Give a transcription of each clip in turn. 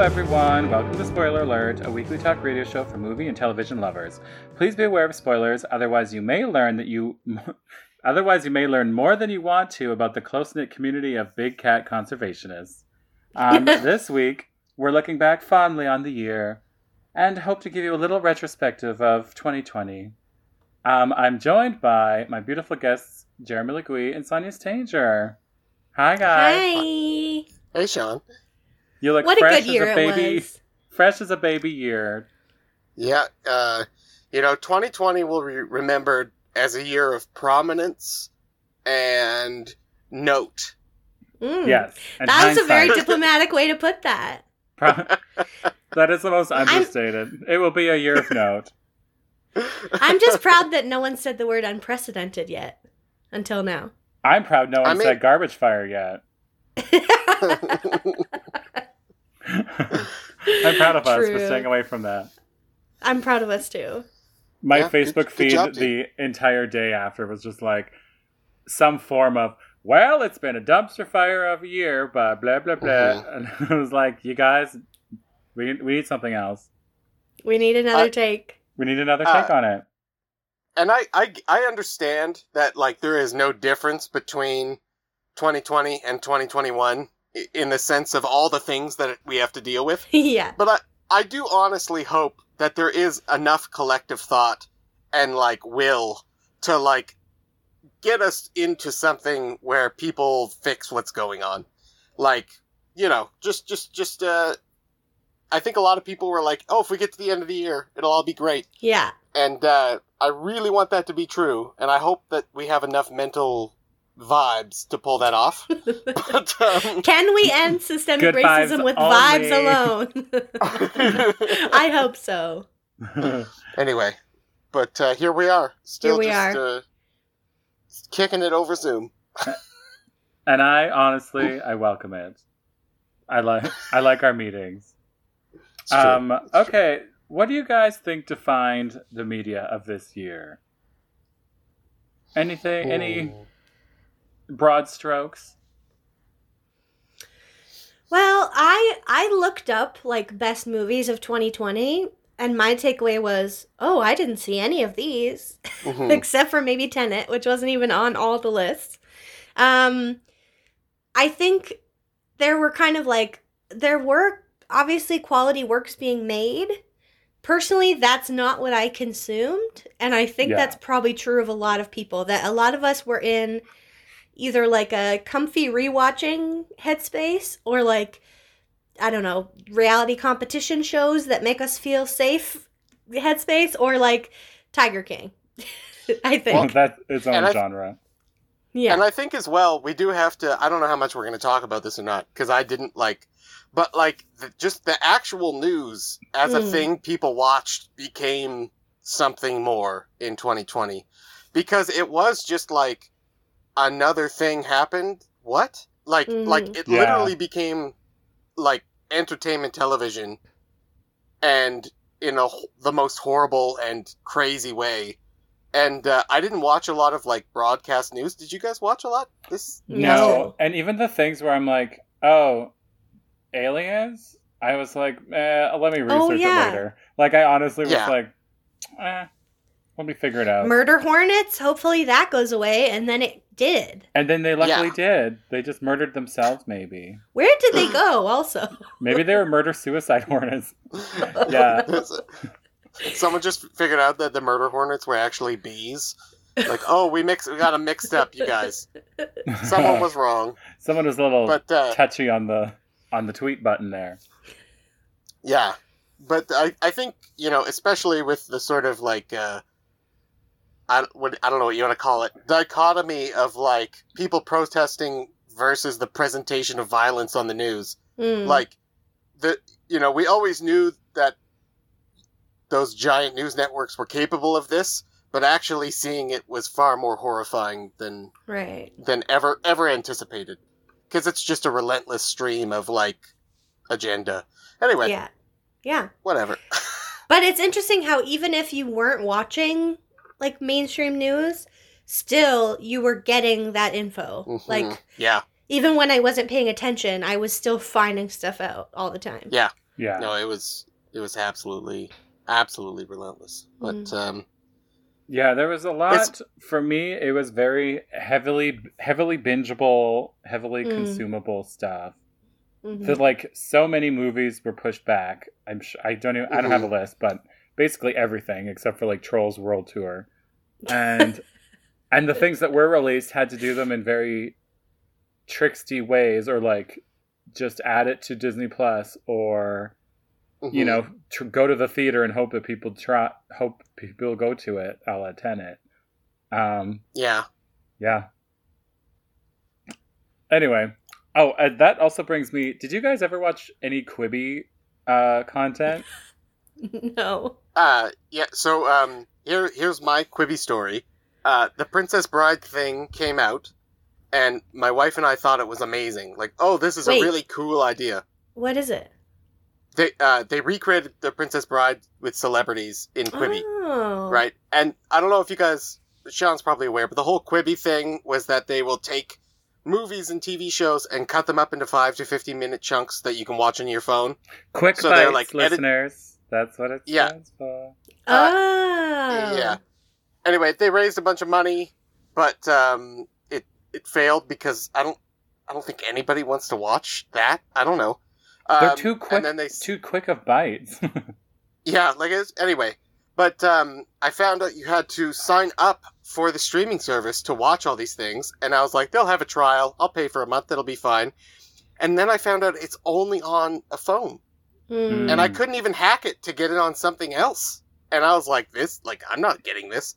Hello, everyone. Welcome to Spoiler Alert, a weekly talk radio show for movie and television lovers. Please be aware of spoilers, otherwise you may learn that you otherwise you may learn more than you want to about the close-knit community of big cat conservationists. Um, this week, we're looking back fondly on the year and hope to give you a little retrospective of 2020. Um, I'm joined by my beautiful guests, Jeremy Legui and Sonia Stanger. Hi, guys. Hi. Hey, Sean. You look What a fresh good year as a it baby. was. Fresh as a baby year. Yeah, uh, you know, 2020 will be remembered as a year of prominence and note. Mm. Yes. That was a very diplomatic way to put that. Pro- that is the most understated. It will be a year of note. I'm just proud that no one said the word unprecedented yet until now. I'm proud no one I mean- said garbage fire yet. I'm proud of us for staying away from that. I'm proud of us too. My Yeah, Facebook good feed job, the entire day after was just like some form of, well, it's been a dumpster fire of a year, but blah, blah, blah. Mm-hmm. And I was like, you guys, we, we need something else. We need another Uh, take. We need another Uh, take on it. and I, I, I understand that, like, there is no difference between 2020 and 2021 in the sense of all the things that we have to deal with. yeah. But I, I do honestly hope that there is enough collective thought and like will to like get us into something where people fix what's going on. Like, you know, just just just uh I think a lot of people were like, "Oh, if we get to the end of the year, it'll all be great." Yeah. And uh I really want that to be true, and I hope that we have enough mental vibes to pull that off. but um Can we end systemic Good racism vibes with only. vibes alone? I hope so. Anyway, but uh, here we are, still we just Uh, kicking it over Zoom. and I honestly, I welcome it. I like I like our meetings. Um, okay, what do you guys think defined the media of this year? Anything? Any Ooh. Broad strokes? Well, I I looked up like best movies of 2020 and my takeaway was, "Oh, I didn't see any of these." Mhm. except for maybe Tenet, which wasn't even on all the lists. Um, I think there were kind of like there were obviously quality works being made. Personally, that's not what I consumed, and I think Yeah. that's probably true of a lot of people. That a lot of us were in either like a comfy rewatching headspace or like I don't know, reality competition shows that make us feel safe headspace or like Tiger King. I think. That's its own and I- genre. yeah. And I think as well, we do have to. I don't know how much we're going to talk about this or not because I didn't like, but like the, just the actual news as a Mm. thing people watched became something more in 2020 because it was just like another thing happened. What? Like, Mhm. like it Yeah. literally became like entertainment television, and in a h- the most horrible and crazy way. And uh, I didn't watch a lot of like broadcast news. Did you guys watch a lot? This No. No. and even the things where I'm like, oh, aliens. I was like, eh, let me research Oh, yeah. it later. Like, I honestly was Yeah. like, eh, let me figure it out. Murder Hornets, hopefully that goes away, and then it did. and then they luckily Yeah. did. They just murdered themselves. Maybe. Where did they go, also? Maybe they were murder suicide hornets. Yeah. Someone just figured out that the murder hornets were actually bees. Like, oh, we mix, we got them mixed up, you guys. Someone was wrong, Someone was a little but uh, touchy on the on the tweet button there. yeah. But I, I think you know, especially with the sort of like, uh, I, what, I don't know what you want to call it, dichotomy of like people protesting versus the presentation of violence on the news. Hmm. like the you know we always knew that those giant news networks were capable of this but actually seeing it was far more horrifying than right. than ever ever anticipated because it's just a relentless stream of like agenda anyway Yeah. Yeah. whatever But it's interesting how even if you weren't watching like mainstream news, still you were getting that info. Mhm. Like yeah Even when I wasn't paying attention, I was still finding stuff out all the time. Yeah. Yeah. No, it was it was absolutely absolutely relentless. But Mm. um, Yeah, there was a lot It's- for me. It was very heavily, heavily bingeable, heavily Mm. consumable stuff. Mhm. That like so many movies were pushed back. I'm sure I don't even. I don't have a list, but basically everything except for like Trolls World Tour, and and the things that were released had to do them in very tricksty ways, or like just add it to Disney Plus, or you mhm. know, tr- go to the theater and hope that people try, hope people go to it, a la Tenet. Um, yeah. yeah. Anyway, oh, uh, that also brings me. Did you guys ever watch any Quibi uh, content? no. Uh, yeah. So um, here here's my Quibi story. Uh, the Princess Bride thing came out, and my wife and I thought it was amazing. Like, oh, this is Wait. a really cool idea. What is it? They uh, they recreated the Princess Bride with celebrities in Quibi. Oh. right? And I don't know if you guys, Sean's probably aware, but the whole Quibi thing was that they will take movies and TV shows and cut them up into five to fifteen minute chunks that you can watch on your phone. Quick So bites, they're, like, edit- listeners. That's what it Yeah. stands for. Oh. Yeah. Anyway, they raised a bunch of money, but um, it it failed because I don't I don't think anybody wants to watch that. I don't know. They're Um, too quick. And then they Too quick of bites. Yeah, like it's anyway. But um, I found out you had to sign up for the streaming service to watch all these things, and I was like, they'll have a trial. I'll pay for a month. It'll be fine. And then I found out it's only on a phone, Hmm. and I Mm. couldn't even hack it to get it on something else. And I was like, this, like, I'm not getting this.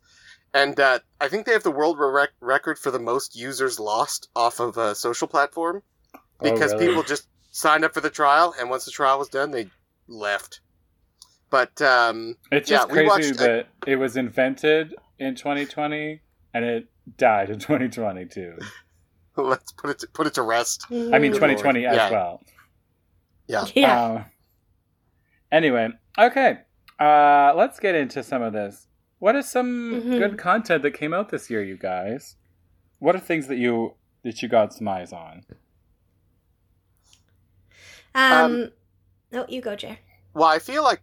And uh, I think they have the world rec- record for the most users lost off of a social platform because Oh, really? people just signed up for the trial, and once the trial was done, they left. But um, It's just we crazy watched- that it was invented in 2020 and it died in 2022. let's put it to, put it to rest. I mean, Mhm. 2020 as Yeah. well. Yeah. Yeah. Uh, anyway, okay. Uh, let's get into some of this. What is some Mhm. good content that came out this year, you guys? What are things that you that you got some eyes on? um, um, no, you go, Jer. Well, I feel like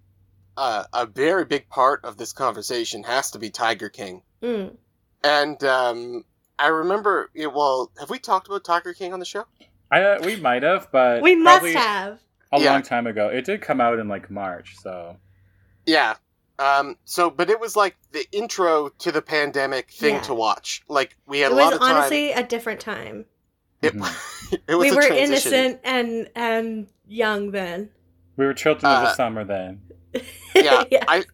uh, a very big part of this conversation has to be Tiger King. Mm. And um, I remember, yeah, well, have we talked about Tiger King on the show? I uh, we might have, but We must probably have. A Yeah. long time ago. It did come out in like March, so Yeah. Um, so, but it was like the intro to the pandemic thing Yeah. to watch. Like we had It a lot was of time. honestly a different time. it, Mhm. it was we a were transition. innocent and and young then. we were children of the Uh, summer then. Yeah, Yes. I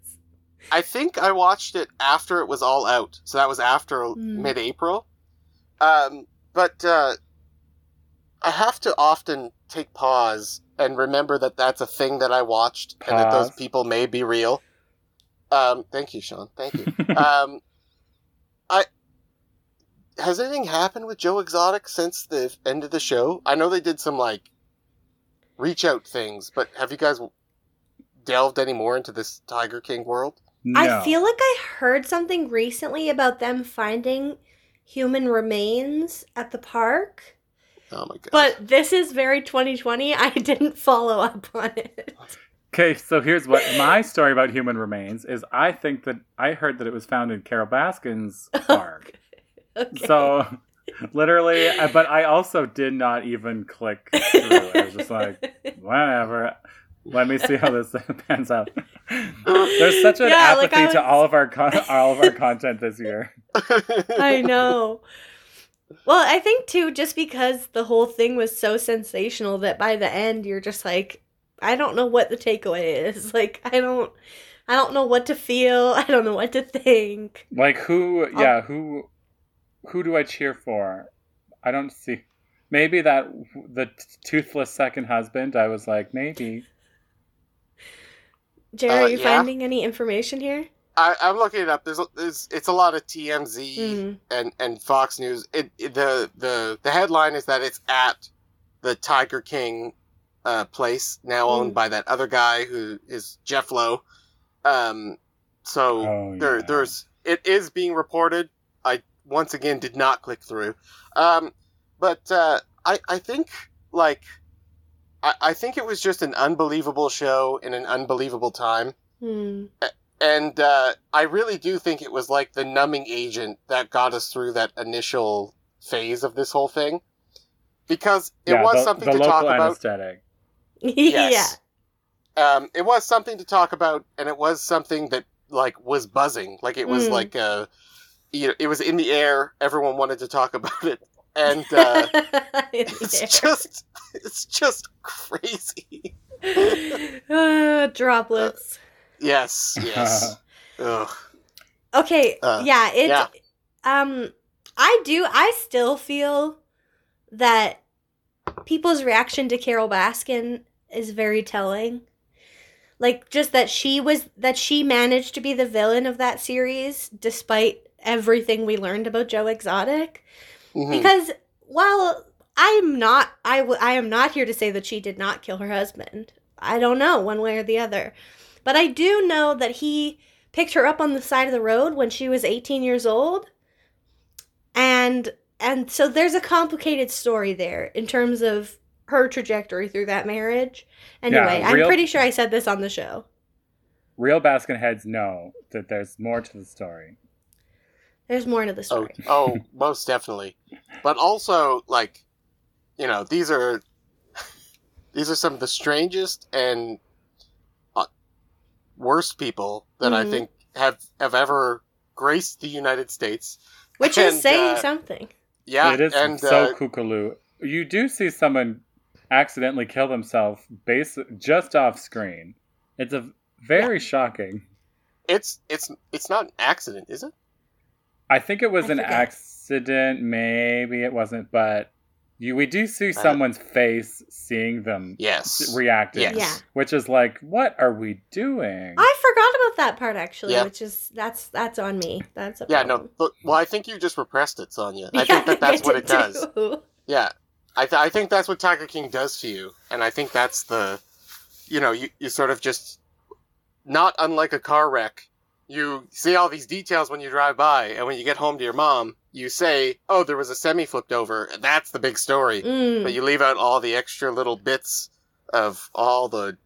I think I watched it after it was all out. So that was after Mm. mid-April. Um, but uh, I have to often take pause and remember that that's a thing that I watched and that those people may be real. Um, thank you, Sean. Thank you. um, I has anything happened with Joe Exotic since the end of the show? I know they did some like reach out things, but have you guys delved any more into this Tiger King world? no. I feel like I heard something recently about them finding human remains at the park. Oh my god! But this is very 2020. I didn't follow up on it. Okay, so here's what my story about human remains is. I think that I heard that it was found in Carole Baskin's park. Okay. So, literally, but I also did not even click through. I was just like, whatever. Let me see how this pans out. There's such an Yeah, like, apathy to all of our con- all of our content this year. I know. Well, I think too, just because the whole thing was so sensational that by the end you're just like, I don't know what the takeaway is. Like, I don't, I don't know what to feel. I don't know what to think. Like who? Yeah, who? Who do I cheer for? I don't see. Maybe that the toothless second husband. I was like, maybe. Jerry, Uh, are you yeah. finding any information here? I, I'm looking it up. There's, there's it's a lot of TMZ Mm. and, and Fox News. It, it- the the the headline is that it's at the Tiger King uh, place now owned Mm. by that other guy who is Jeff Lowe. Um, so Oh, there yeah. there's it is being reported. I once again did not click through. Um, but uh, I, I think like I, I think it was just an unbelievable show in an unbelievable time. Hmm. And uh, I really do think it was like the numbing agent that got us through that initial phase of this whole thing. Because it yeah, was the, something the to local talk about. anesthetic. Yes. Um, it was something to talk about, and it was something that like was buzzing. Like it was Mm. like uh, you know, it was in the air. Everyone wanted to talk about it, and uh, it's just it's just crazy. Uh, droplets. Yes, yes. Ugh. Okay, Uh, yeah, it's yeah. um I do I still feel that people's reaction to Carole Baskin is very telling. Like just that she was that she managed to be the villain of that series despite everything we learned about Joe Exotic Mhm. because while I'm not I, w- I am not here to say that she did not kill her husband. I don't know one way or the other. But I do know that he picked her up on the side of the road when she was 18 years old. And and so there's a complicated story there in terms of her trajectory through that marriage. Anyway, I'm pretty sure I said this on the show. Real Baskin heads know that there's more to the story. There's more to the Oh, story. oh, most definitely. But also, like, you know, these are these are some of the strangest and worst people that I Mhm. think have have ever graced the United States. Which is saying uh, something. Yeah, it is and so uh, kookaloo. You do see someone accidentally kill themselves base just off screen. It's a very shocking. it's it's it's not an accident, is it? I think it was I an forget. accident. Maybe it wasn't, but you we do see Uh, someone's face seeing them Yes. reacting, Yes. Yeah. which is like, what are we doing? I forgot about that part actually, Yeah. which is that's that's on me. That's a Yeah, problem. no. But, well, I think you just repressed it, Sonia. I Yeah, think that that's I what it did does. too. Yeah, I, th- I think that's what Tiger King does to you, and I think that's the, you know, you, you sort of just, not unlike a car wreck, you see all these details when you drive by, and when you get home to your mom, you say, "Oh, there was a semi flipped over," and that's the big story. Mm. But you leave out all the extra little bits of all the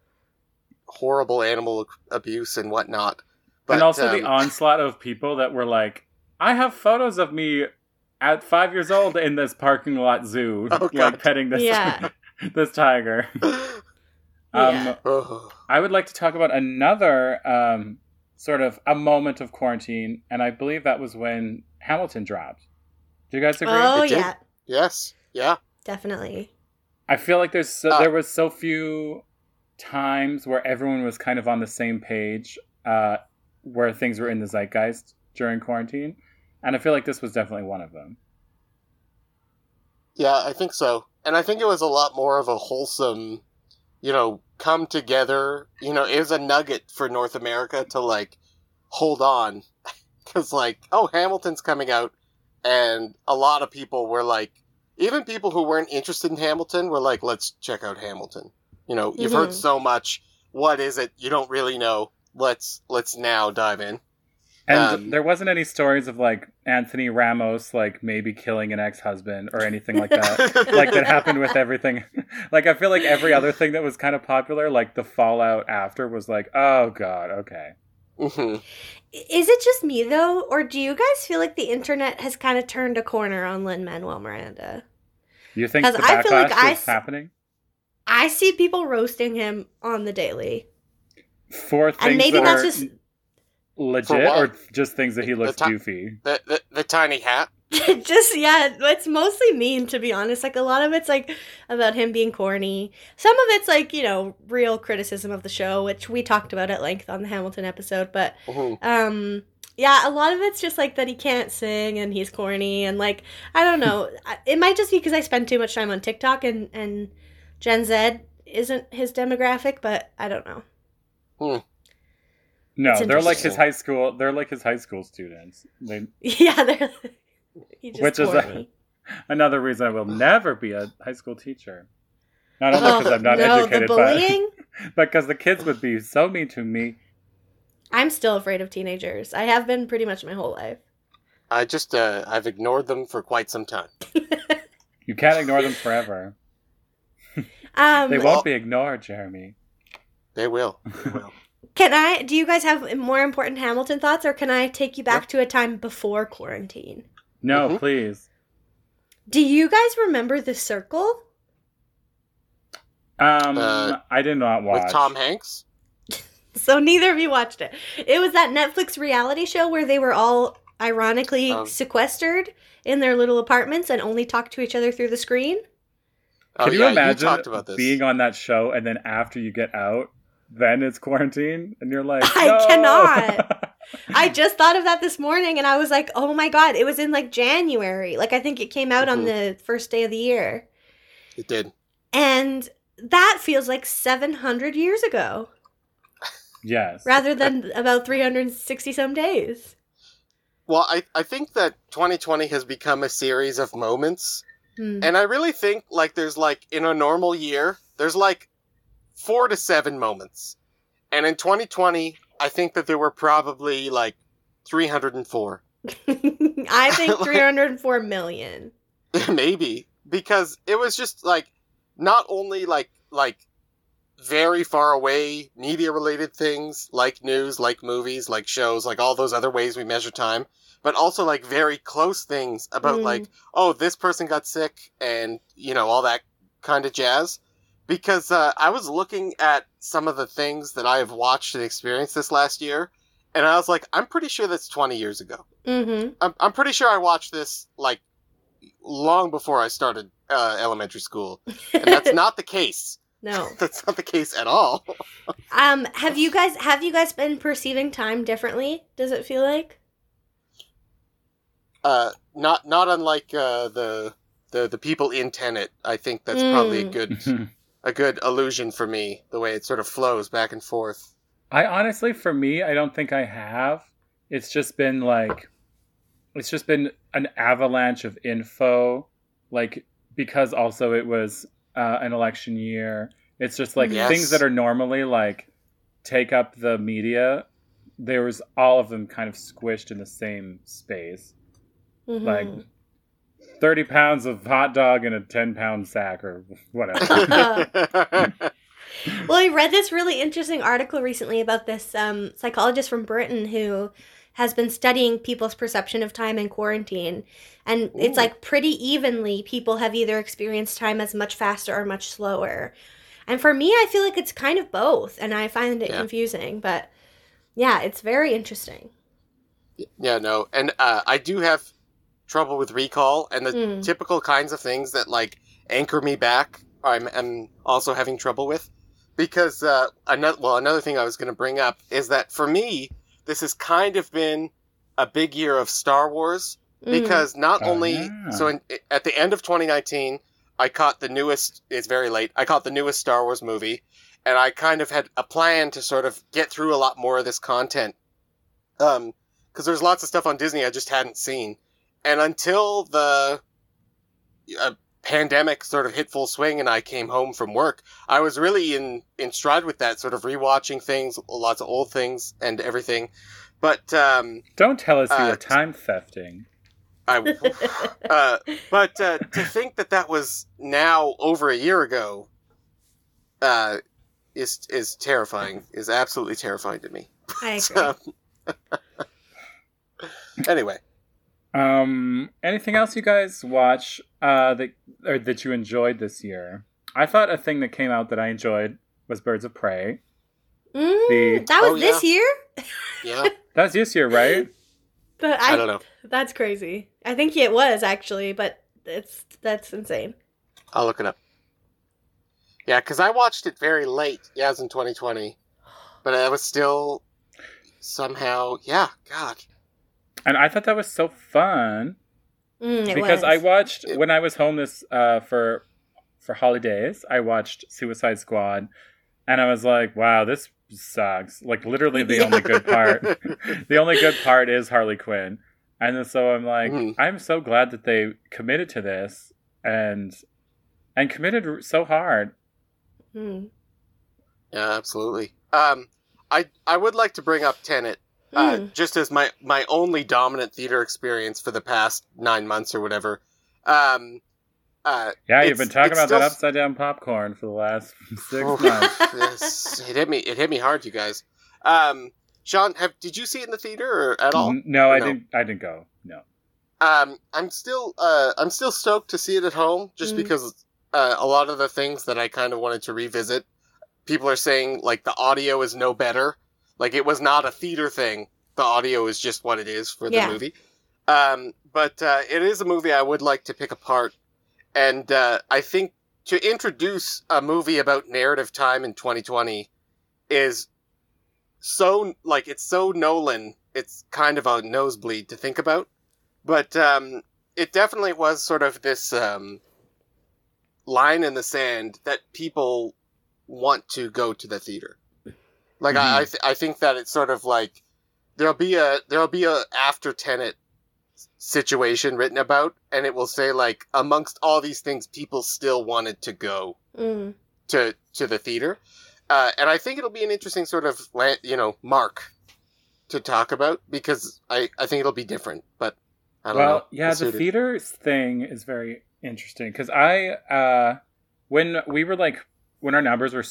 horrible animal abuse and whatnot. But, and also the um, onslaught of people that were like, I have photos of me at five years old in this parking lot zoo, Oh, like petting this Yeah. this tiger. Um, Yeah. oh, I would like to talk about another um, sort of a moment of quarantine, and I believe that was when Hamilton dropped. Do you guys agree? Oh It did. yeah, yes, yeah. definitely. I feel like there's so, Uh, there was so few times where everyone was kind of on the same page, uh, where things were in the zeitgeist during quarantine, and I feel like this was definitely one of them. Yeah, I think so. And I think it was a lot more of a wholesome, you know, come together. You know, it was a nugget for North America to, like, hold on. Because, like, oh, Hamilton's coming out. And a lot of people were like, even people who weren't interested in Hamilton were like, let's check out Hamilton. You know, you've heard Mhm. so much. What is it? You don't really know. Let's let's now dive in. And Um, there wasn't any stories of like Anthony Ramos like maybe killing an ex-husband or anything like that. like that happened with everything. like I feel like every other thing that was kind of popular, like the fallout after, was like, oh god, okay. Hmm Is it just me though, or do you guys feel like the internet has kind of turned a corner on Lin Manuel Miranda? You think 'Cause the I feel like backlash I is happening? I see people roasting him on the daily, for things and maybe that that's are just legit or just things that he looks ti- goofy. The, the the tiny hat. just yeah it's mostly mean to be honest like a lot of it's like about him being corny some of it's like you know real criticism of the show which we talked about at length on the hamilton episode but Mhm. um yeah a lot of it's just like that he can't sing and he's corny and like i don't know it might just be because i spend too much time on tiktok and and gen z isn't his demographic but i don't know No, they're like his high school. They're like his high school students. They, yeah they're just Which is a- another reason I will never be a high school teacher. Not only because I'm not Oh, no, educated, but because the kids would be so mean to me. I'm still afraid of teenagers. I have been pretty much my whole life. I just uh, I've ignored them for quite some time. You can't ignore them forever. Um, They won't be ignored, Jeremy. They will. They will. Can I? Do you guys have more important Hamilton thoughts, or can I take you back to a time before quarantine? No, Mhm. please. Do you guys remember the Circle? Um, Uh, I did not watch. With Tom Hanks. So neither of you watched it. It was that Netflix reality show where they were all ironically Um. sequestered in their little apartments and only talked to each other through the screen. Oh, Can you yeah, imagine talked about this. being on that show and then after you get out, then it's quarantine and you're like, I cannot. I just thought of that this morning and I was like, "Oh my god, it was in like January. Like I think it came out on the first day of the year." It did. And that feels like 700 years ago yes. rather than about 360 some days. Well, I, I think that 2020 has become a series of moments. Hmm. And I really think, like, there's, like, in a normal year, there's, like, four to seven moments. And in 2020, I think that there were probably, like, 304. I think 304 million. Maybe. Because it was just, like, not only, like, like, very far away media related things like news, like movies, like shows, like all those other ways we measure time, but also like very close things about Mm. like, oh, this person got sick and, you know, all that kind of jazz. Because uh, I was looking at some of the things that I have watched and experienced this last year, and I was like, I'm pretty sure that's 20 years ago. Mm-hmm. I'm, I'm pretty sure I watched this like long before I started uh, elementary school. And that's not the case. no. That's not the case at all. Um, have you guys have you guys been perceiving time differently? Does it feel like? Uh, not not unlike uh, the the the people in Tenet. I think that's probably a Mm. good a good illusion for me. The way it sort of flows back and forth. I honestly, for me, I don't think I have. It's just been like, it's just been an avalanche of info, like because also it was uh, an election year. It's just like Yes. things that are normally like take up the media. There was all of them kind of squished in the same space, Mhm. like thirty pounds of hot dog in a ten pound sack or whatever. Well, I read this really interesting article recently about this um, psychologist from Britain who has been studying people's perception of time in quarantine. And it's like pretty evenly, people have either experienced time as much faster or much slower. And for me, I feel like it's kind of both, and I find it Yeah. confusing. But yeah, it's very interesting. yeah, no, and uh, I do have trouble with recall and the Mm. typical kinds of things that like anchor me back. I'm, I'm also having trouble with because uh, another well another thing I was going to bring up is that for me this has kind of been a big year of Star Wars Mm. because not only Ah. so in, at the end of 2019 I caught the newest it's very late I caught the newest Star Wars movie and I kind of had a plan to sort of get through a lot more of this content um because there's lots of stuff on Disney I just hadn't seen and until the uh, pandemic sort of hit full swing and I came home from work I was really in in stride with that sort of rewatching things lots of old things and everything but um Don't tell us you Uh, were time thefting. I uh, but uh, to think that that was now over a year ago, uh, is is terrifying. Is absolutely terrifying to me. I agree. So, anyway, Um, anything else you guys watch uh, that or that you enjoyed this year? I thought a thing that came out that I enjoyed was Birds of Prey. Mm, The- that was Oh, this year? yeah, That was this year, right? But I I, don't know. That's crazy. I think it was actually, but it's that's insane. I'll look it up. Yeah, because I watched it very late. Yeah, it was in 2020, but I was still somehow. Yeah, God. And I thought that was so fun Mm, it because was. I watched when I was home this uh, for for holidays. I watched Suicide Squad, and I was like, "Wow, this sucks!" Like literally, the only good part, the only good part is Harley Quinn, and so I'm like, Mhm. I'm so glad that they committed to this and and committed so hard. Mm. Yeah, absolutely. Um, I I would like to bring up Tenet, uh, Mm. just as my my only dominant theater experience for the past nine months or whatever. Um, uh, Yeah, you've been talking it's about that upside down popcorn for the last six months. it hit me. It hit me hard, you guys. Um, Sean, have did you see it in the theater or at all? N- No, I No. didn't. I didn't go. No. Um, I'm still uh, I'm still stoked to see it at home, just Mm. because uh, a lot of the things that I kind of wanted to revisit, people are saying like the audio is no better. Like it was not a theater thing. The audio is just what it is for the Yeah. movie. Um, but uh, it is a movie I would like to pick apart, and uh, I think to introduce a movie about narrative time in 2020 is so like it's so Nolan. It's kind of a nosebleed to think about, but um, it definitely was sort of this um, line in the sand that people want to go to the theater. Like I, I, th- I think that it's sort of like there'll be a there'll be a after Tenet situation written about, and it will say like amongst all these things, people still wanted to go Mm. to to the theater, uh, and I think it'll be an interesting sort of you know mark to talk about because I I think it'll be different, but I don't well, know. yeah, the see theater thing is very interesting because I, uh, when we were like, when our numbers were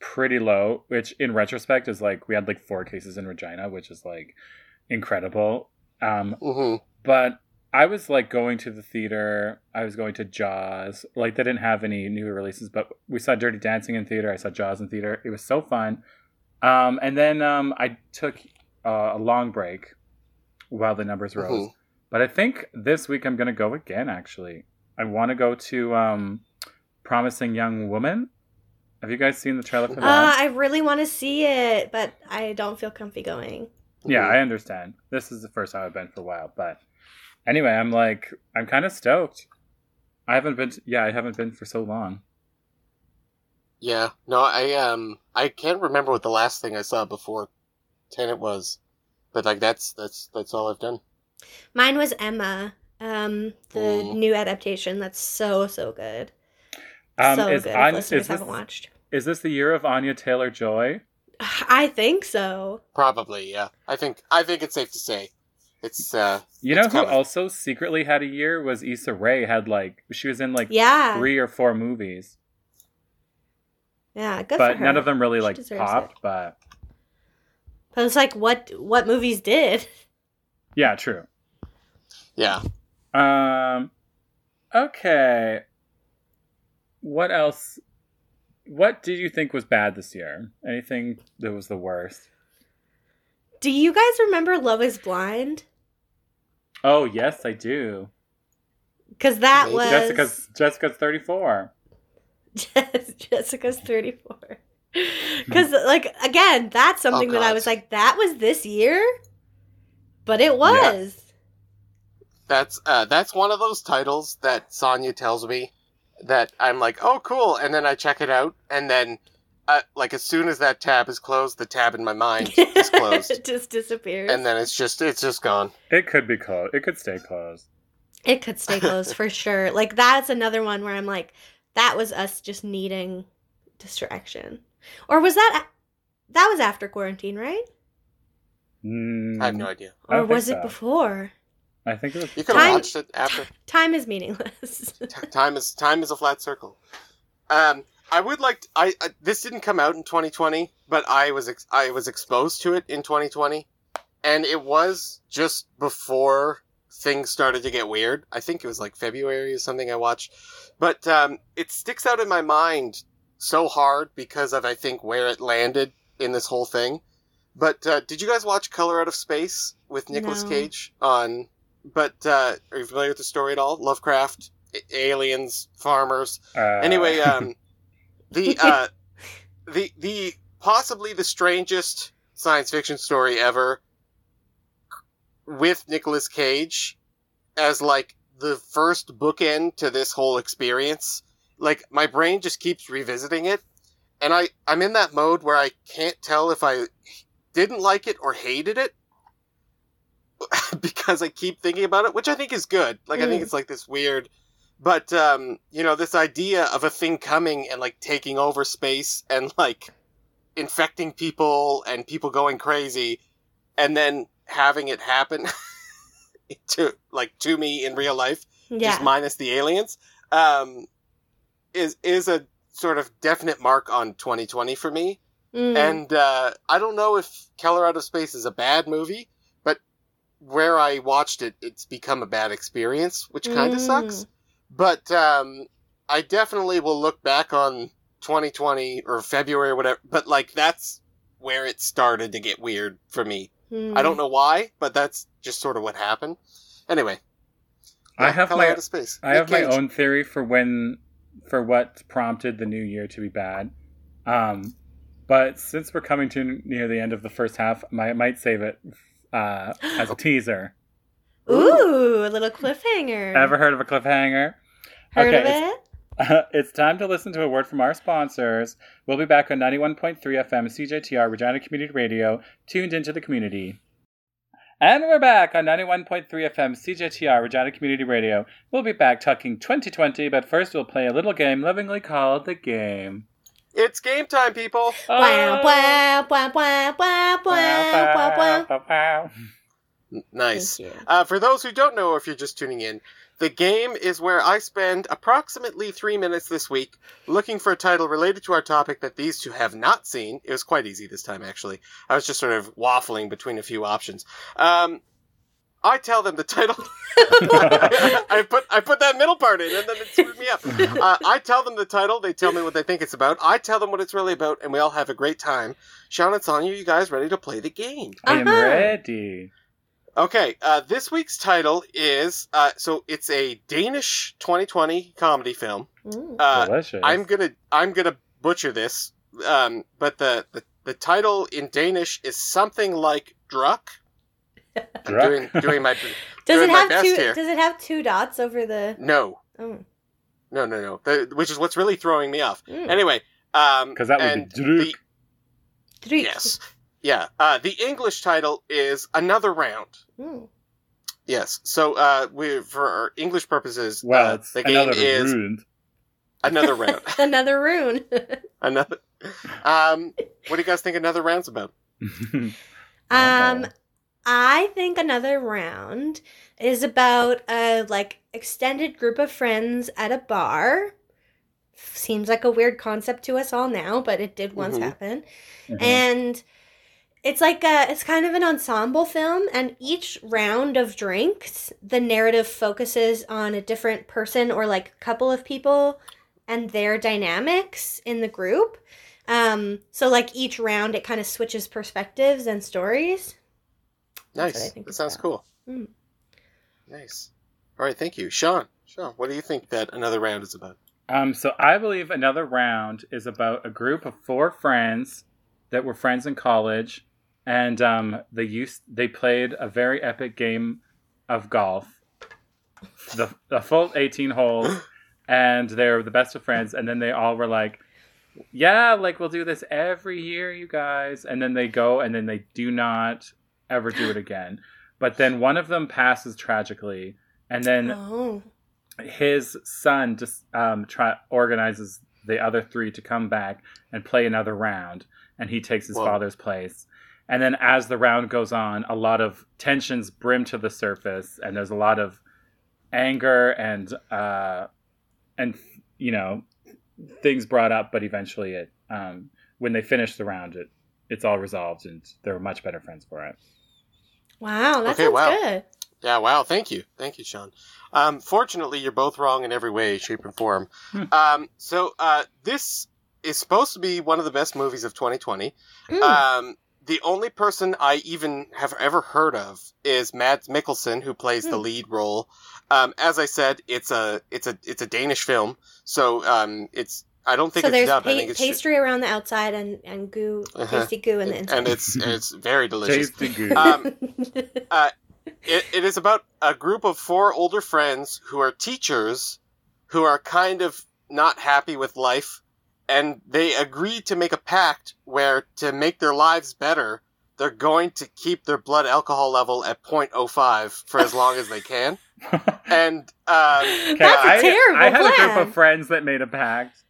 pretty low, which in retrospect is like we had like four cases in Regina, which is like incredible. Um, Mhm. but I was like going to the theater. I was going to Jaws. Like they didn't have any new releases, but we saw Dirty Dancing in theater. I saw Jaws in theater. It was so fun. Um, and then um, I took uh, a long break while the numbers rose. Mhm. But I think this week I'm gonna go again. Actually, I want to go to um, Promising Young Woman. Have you guys seen the trailer for Uh, that? I really want to see it, but I don't feel comfy going. yeah. I understand. This is the first time I've been for a while, but anyway, I'm like, I'm kind of stoked. I haven't been. To, yeah, I haven't been for so long. Yeah, no, I um, I can't remember what the last thing I saw before Tenet was, but like that's that's that's all I've done. Mine was Emma, um, the Mm. new adaptation. That's so so good. Um, so is good. An- if listeners is this haven't watched, is this the year of Anya Taylor Joy? I think so. Probably, yeah. I think I think it's safe to say it's uh, You know who coming. also secretly had a year was Issa Rae. Had like she was in like Yeah, three or four movies. yeah, good for but her. none of them really She like popped. it. But But it's like what what movies did? yeah, true. yeah. Um, okay. What else? What did you think was bad this year? Anything that was the worst? Do you guys remember Love Is Blind? Oh yes, I do. Because that Maybe. was Jessica's Jessica's thirty four. Jessica's 34. Because, like, again, that's something that I was like, that was this year? But it was. That's uh, that's one of those titles that Sonya tells me that I'm like, oh, cool, and then I check it out, and then uh, like as soon as that tab is closed, the tab in my mind is closed, it just disappears. and then it's just it's just gone. It could be closed. It could stay closed. it could stay closed for sure. Like, that's another one where I'm like, that was us just needing distraction. Or was that. That was after quarantine, right? Mm, I have no idea. Or don't think was it before? I think it was. You could have Time- watched it after. Time is meaningless. T- time is time is a flat circle. Um, I would like to, I, I this didn't come out in 2020, but I was ex- I was exposed to it in 2020, and it was just before things started to get weird. I think it was like February or something I watched, but um, it sticks out in my mind so hard because of I think where it landed in this whole thing. But uh, did you guys watch Color Out of Space with Nicolas No. Cage on? But uh, are you familiar with the story at all? Lovecraft, aliens, farmers. Uh, Anyway, um, the uh, the the possibly the strangest science fiction story ever with Nicolas Cage as like the first bookend to this whole experience. Like my brain just keeps revisiting it, and I I'm in that mode where I can't tell if I didn't like it or hated it because I keep thinking about it, which I think is good. Like I think Mm. it's like this weird but um, you know, this idea of a thing coming and like taking over space and like infecting people and people going crazy and then having it happen to like to me in real life, yeah. just minus the aliens. um, is is a sort of definite mark on 2020 for me. Mm. And uh, I don't know if Color Out of Space is a bad movie, where I watched it, it's become a bad experience, which kind of Mm. sucks. But um, I definitely will look back on 2020 or February or whatever. But like that's where it started to get weird for me. Mm. I don't know why, but that's just sort of what happened. Anyway, I have my Out of Space. I have Nick my own theory for when for what prompted the new year to be bad. Um, but since we're coming to near the end of the first half, I might save it uh, as a teaser. Ooh, a little cliffhanger. Ever heard of a cliffhanger? Heard Okay, of it's- it? it's time to listen to a word from our sponsors. We'll be back on 91.3 FM CJTR Regina Community Radio, tuned into the community. And we're back on 91.3 FM CJTR Regina Community Radio. We'll be back talking 2020, but first we'll play a little game lovingly called The Game. It's game time, people. Wow, wow, wow, wow, wow, wow, wow, wow. wow. N- Nice. Uh, for those who don't know, or if you're just tuning in, the game is where I spend approximately three minutes this week looking for a title related to our topic that these two have not seen. It was quite easy this time, actually. I was just sort of waffling between a few options. Um, I tell them the title. I put I put that middle part in, and then it screwed me up. Uh, I tell them the title. They tell me what they think it's about. I tell them what it's really about, and we all have a great time. Sean and Sonya, you you guys ready to play the game? I am Uh-huh. ready. Okay, uh, this week's title is uh, so it's a Danish 2020 comedy film. Uh, Delicious. I'm gonna I'm gonna butcher this, um, but the, the the title in Danish is something like Druck. I'm doing doing my Does doing it my have best two? here. Does it have two dots over the? no Oh. no no no, the, which is what's really throwing me off. Mm. Anyway, um, Because that would be Druk. the, Drik. yes, yeah. Uh, the English title is Another Round. Mm. Yes. So uh, we for our English purposes, Well, uh, it's the game another is ruined. another round. Another rune. another. Um, what do you guys think another round's about? Um. I think another round is about a like extended group of friends at a bar. Seems like a weird concept to us all now, but it did once Mhm. happen. Mhm. And it's like a it's kind of an ensemble film and each round of drinks the narrative focuses on a different person or like couple of people and their dynamics in the group. Um so like each round it kind of switches perspectives and stories. That's what I Nice. That sounds about. cool. Mm. Nice. All right. Thank you, Sean. Sean, what do you think that another round is about? Um, so I believe another round is about a group of four friends that were friends in college, and um, they used they played a very epic game of golf, the a full eighteen holes, and they're the best of friends. And then they all were like, "Yeah, like we'll do this every year, you guys." And then they go, and then they do not ever do it again. But then one of them passes tragically, and then Oh. his son just um try organizes the other three to come back and play another round and he takes his Whoa. father's place and then as the round goes on a lot of tensions brim to the surface and there's a lot of anger and uh and you know things brought up but eventually it um when they finish the round it it's all resolved and they're much better friends for it Wow, that Okay, sounds wow. good. Yeah. Wow. Thank you. Thank you, Sean. Um, fortunately, you're both wrong in every way, shape, and form. Hmm. um, so uh, this is supposed to be one of the best movies of 2020. Mm. Um, the only person I even have ever heard of is Mads Mikkelsen, who plays the Hmm. lead role. Um, as I said, it's a it's a it's a Danish film, so um, it's I don't think so it's there's dubbed. I pa- think it's pastry around the outside and, and goo, Uh-huh. tasty goo in the inside. and it's it's very delicious. tasty good Um, it, it is about a group of four older friends who are teachers who are kind of not happy with life and they agree to make a pact where to make their lives better they're going to keep their blood alcohol level at 0.05 for as long as they can and um, Okay, That's a I, terrible I had a group of friends that made a pact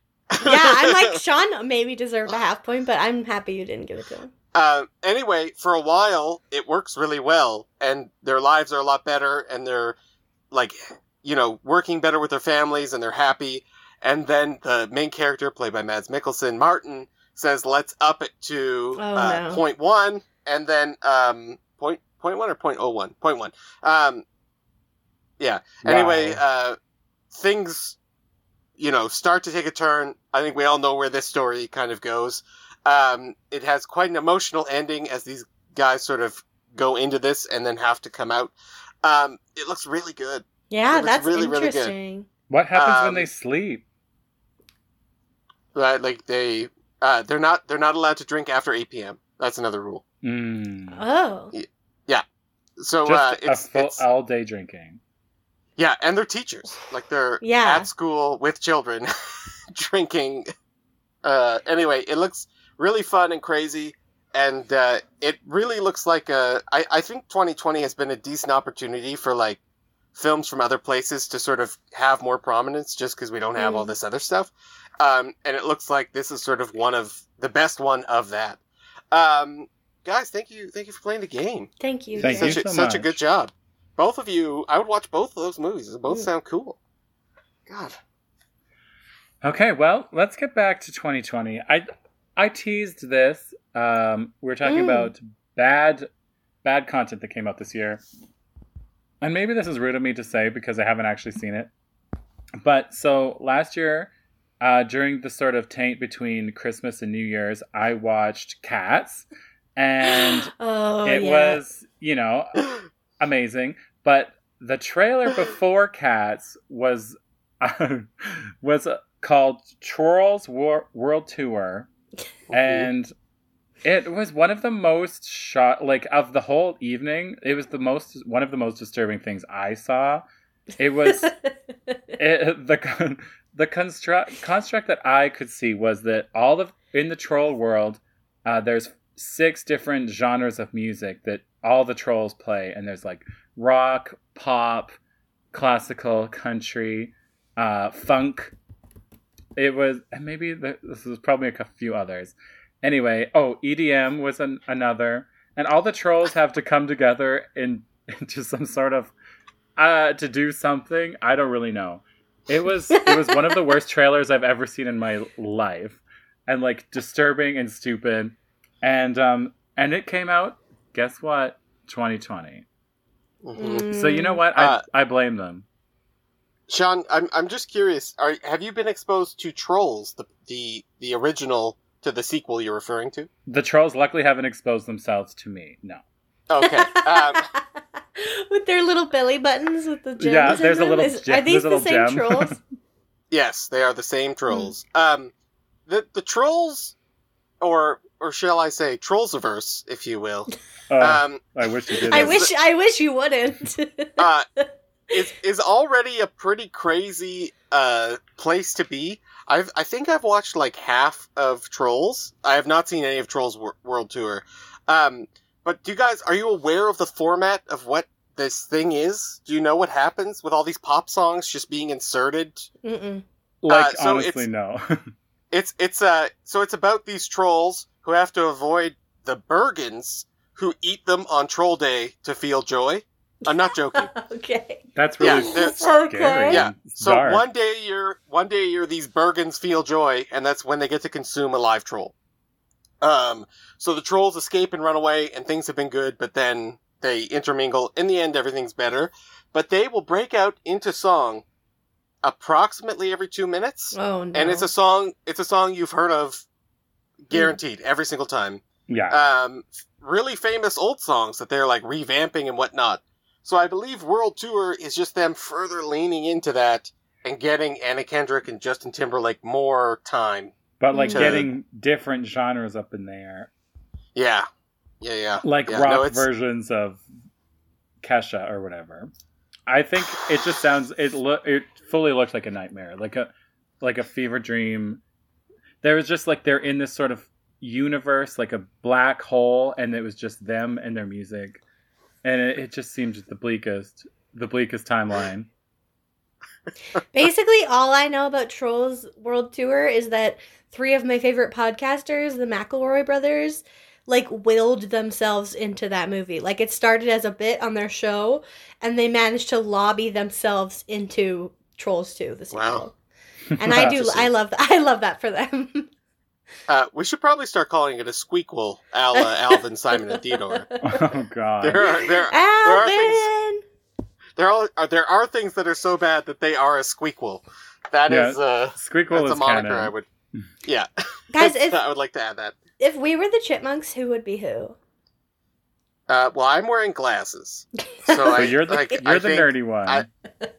yeah, I'm like Sean maybe deserved a half point, but I'm happy you didn't give it to him. Uh, anyway, for a while, it works really well, and their lives are a lot better, and they're like, you know, working better with their families and they're happy. And then the main character, played by Mads Mikkelsen, Martin, says, "Let's up it to Oh, uh, no. one," and then um, point point one or point oh one, point one. Um, yeah. Anyway, Wow. uh, things, you know, start to take a turn. I think we all know where this story kind of goes. Um, it has quite an emotional ending as these guys sort of go into this and then have to come out. Um, it looks really good. Yeah, that's really, really good. interesting. what happens when um, they sleep? Right? Like they, uh, they're not they're not allowed to drink after eight p.m. That's another rule. Mm. Oh. Yeah. So Just uh, a it's, full it's all day drinking. Yeah, and they're teachers. Like they're Yeah. at school with children, drinking. Uh, anyway, it looks really fun and crazy, and uh, it really looks like a. I, I think 2020 has been a decent opportunity for like films from other places to sort of have more prominence, just because we don't have all Mm. this other stuff. Um, and it looks like this is sort of one of the best one of that. Um, guys, thank you, thank you for playing the game. Thank you. Thank such you a, so such a good job. Both of you, I would watch both of those movies. They both Mm. sound cool. God. Okay, well, let's get back to 2020. I I teased this. Um, we are talking Mm. about bad bad content that came out this year. And maybe this is rude of me to say because I haven't actually seen it. But so last year, uh, during the sort of taint between Christmas and New Year's, I watched Cats, and oh, it yeah. was you know amazing. But the trailer before Cats was was uh, called Trolls War- World Tour, and it was one of the most shot like of the whole evening. It was the most one of the most disturbing things I saw. It was it, the con- the construct construct that I could see was that all of in the troll world, uh, there's six different genres of music that all the trolls play, and there's like rock, pop, classical, country, uh, funk. It was and maybe the, this was probably a few others. Anyway, oh EDM was an, another, and all the trolls have to come together in into some sort of uh, to do something. I don't really know. It was it was one of the worst trailers I've ever seen in my life, and like disturbing and stupid, and um and it came out. Guess what? 2020. Mhm. So you know what? I Uh, I blame them. Sean, I'm I'm just curious. Are have you been exposed to Trolls, the the the original to the sequel you're referring to? The trolls luckily haven't exposed themselves to me. No. Okay. Um, with their little belly buttons with the gems. Yeah, in there's a little Is- gem- Are these the same gem. trolls? yes, they are the same trolls. Um, the the trolls, or or shall I say, Trollsiverse, if you will. Oh, Um, I wish you did. I wish. I wish you wouldn't. uh, is is already a pretty crazy uh place to be. I've I think I've watched like half of Trolls. I have not seen any of Trolls Wor- World Tour. Um, but do you guys are you aware of the format of what this thing is? Do you know what happens with all these pop songs just being inserted? Mm-mm. like uh, so honestly, it's- no. It's it's uh so it's about these trolls who have to avoid the Bergens who eat them on Troll Day to feel joy. I'm not joking. okay. That's really Yeah, they're- scary. Okay. Yeah, So dark. one day a year, one day a year, these Bergens feel joy, and that's when they get to consume a live troll. Um, so the trolls escape and run away, and things have been good, but then they intermingle. In the end, everything's better, but they will break out into song approximately every two minutes, Oh no. and it's a song. It's a song you've heard of, guaranteed every single time yeah. um, really famous old songs that they're like revamping and whatnot. So I believe World Tour is just them further leaning into that and getting Anna Kendrick and Justin Timberlake more time. but like to- getting different genres up in there, Yeah, yeah, yeah. like Yeah, rock no, versions of Kesha or whatever. I think it just sounds it lo- it fully looks like a nightmare, like a like a fever dream. There was just like they're in this sort of universe, like a black hole, and it was just them and their music, and it, it just seemed the bleakest, the bleakest timeline. Basically, all I know about Trolls World Tour is that three of my favorite podcasters, the McElroy brothers, like willed themselves into that movie. Like it started as a bit on their show and they managed to lobby themselves into Trolls 2 the sequel. Wow. And I do I love I love that for them. Uh, we should probably start calling it a squeakquel, a la Alvin, Simon, and Theodore. Oh God. There are there are things- Alvin. there are uh, there are things that are so bad that they are a squeakquel. That Yeah. is uh, Squeakquel that's a is moniker canon. I would. Yeah, Guys, if I would like to add that. if we were the chipmunks, who would be who? Uh, well, I'm wearing glasses, so So I, you're the like, you're I the think, nerdy one. I-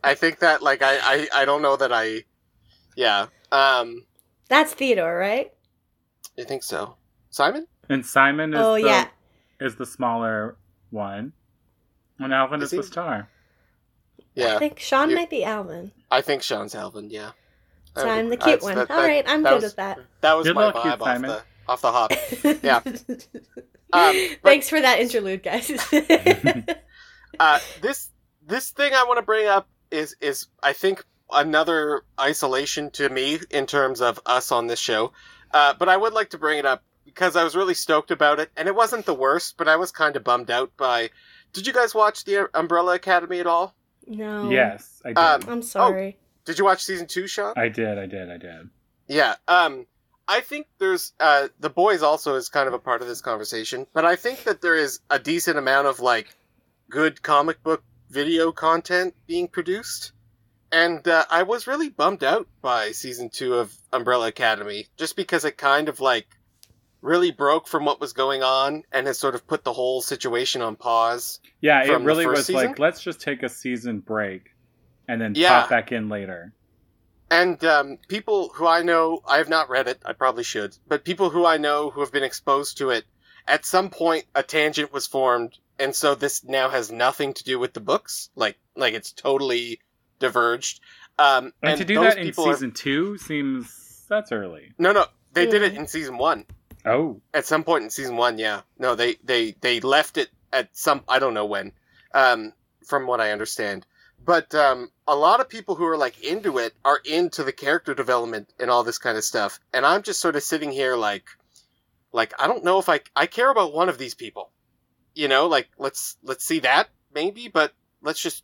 I think that like I, I I don't know that I, yeah. Um, That's Theodore, right? you think so, Simon? and Simon is oh the yeah. is the smaller one. And Alvin Is is, the star. Yeah. I think Sean You- might be Alvin. I think Sean's Alvin. Yeah. So I- I'm the cute one. that- All that- right, I'm good was- with that. That was You're my little cute, vibe off Simon. the off the hop. Yeah. Um, but- Thanks for that interlude, guys. Uh, this this thing I want to bring up is is I think another isolation to me in terms of us on this show. Uh, but I would like to bring it up because I was really stoked about it, and it wasn't the worst, but I was kind of bummed out by. Did you guys watch the Umbrella Academy at all? no. Yes, I did. Um, I'm sorry. Did you watch season two, Sean? I did. I did. I did. Yeah. Um, I think there's uh, the boys also is kind of a part of this conversation, but I think that there is a decent amount of like good comic book video content being produced, and uh, I was really bummed out by season two of Umbrella Academy just because it kind of like really broke from what was going on and has sort of put the whole situation on pause. Yeah, it really was season? like let's just take a season break and then Yeah. pop back in later. And um, people who I know, I have not read it. I probably should, but people who I know who have been exposed to it, at some point a tangent was formed, and so this now has nothing to do with the books. Like, like it's totally diverged. Um, And, to do those that in people are- season two seems that's early. no, no, they did it in season one. Oh, At some point in season one, yeah. No, they they they left it at some I don't know when, um, from what I understand. But um, a lot of people who are like into it are into the character development and all this kind of stuff, and I'm just sort of sitting here like, like I don't know if I I care about one of these people, you know, like let's let's see that maybe, but let's just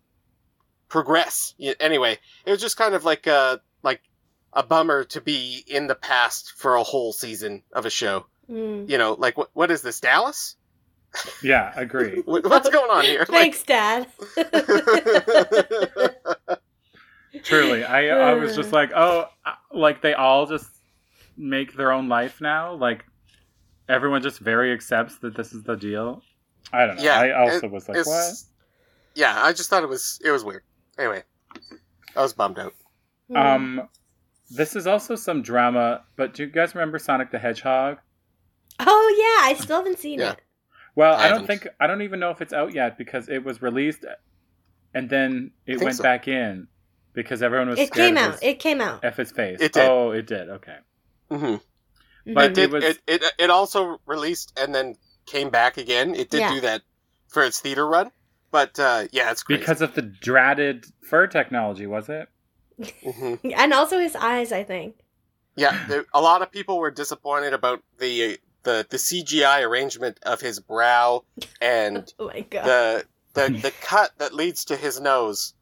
progress. Anyway, it was just kind of like a like a bummer to be in the past for a whole season of a show. Mm. You know, like what what is this Dallas? yeah, agree. What's going on here? Thanks, Dad. Truly, I I was just like, oh, uh, like they all just make their own life now. Like everyone just very accepts that this is the deal. I don't know. Yeah, I also was like, what? Yeah, I just thought it was it was weird. Anyway, I was bummed out. Mm. Um, this is also some drama. But do you guys remember Sonic the Hedgehog? oh yeah, I still haven't seen Yeah. it. Well, I I, don't think I don't even know if it's out yet because it was released, and then it went so. back in because everyone was It scared came of out. his, It came out. F his face. It did. Oh, it did. Okay. hmm But It did. it was- It, it it also released and then came back again. It did Yeah. do that for its theater run. But uh, yeah, it's crazy. Because of the dratted fur technology, was it? hmm And also his eyes, I think. Yeah, there, a lot of people were disappointed about the the the CGI arrangement of his brow and Oh my god. the the the cut that leads to his nose.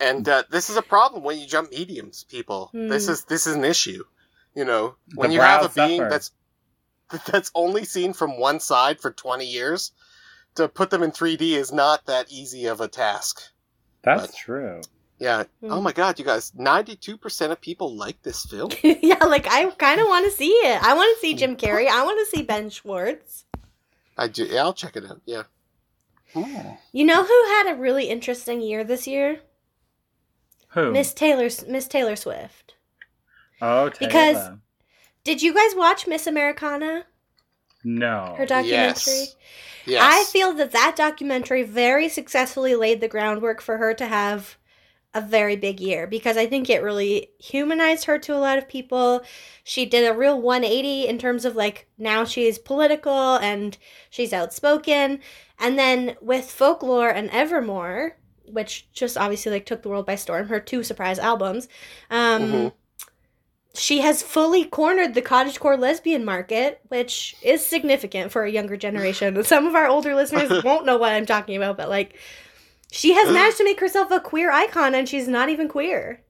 And uh, this is a problem when you jump mediums, people. This Hmm. is this is an issue. You know, when The you have a brows being that's that's only seen from one side for twenty years, to put them in 3D is not that easy of a task. That's But- true. Yeah. Hmm. Oh my god, you guys! Ninety-two percent of people like this film. yeah, like I kind of want to see it. I want to see Jim Carrey. I want to see Ben Schwartz. I do. Yeah, I'll check it out. Yeah. You know who had a really interesting year this year? Who? Miss Taylor Miss Taylor Swift. oh, Taylor. because- Did you guys watch Miss Americana? no. Her documentary? Yes. Yes. I feel that that documentary very successfully laid the groundwork for her to have a very big year because I think it really humanized her to a lot of people. She did a real 180 in terms of like now she's political and she's outspoken. And then with Folklore and Evermore, which just obviously like took the world by storm, her two surprise albums, um, Mhm. She has fully cornered the cottagecore lesbian market, which is significant for a younger generation. Some of our older listeners won't know what I'm talking about, but like she has managed to make herself a queer icon and she's not even queer.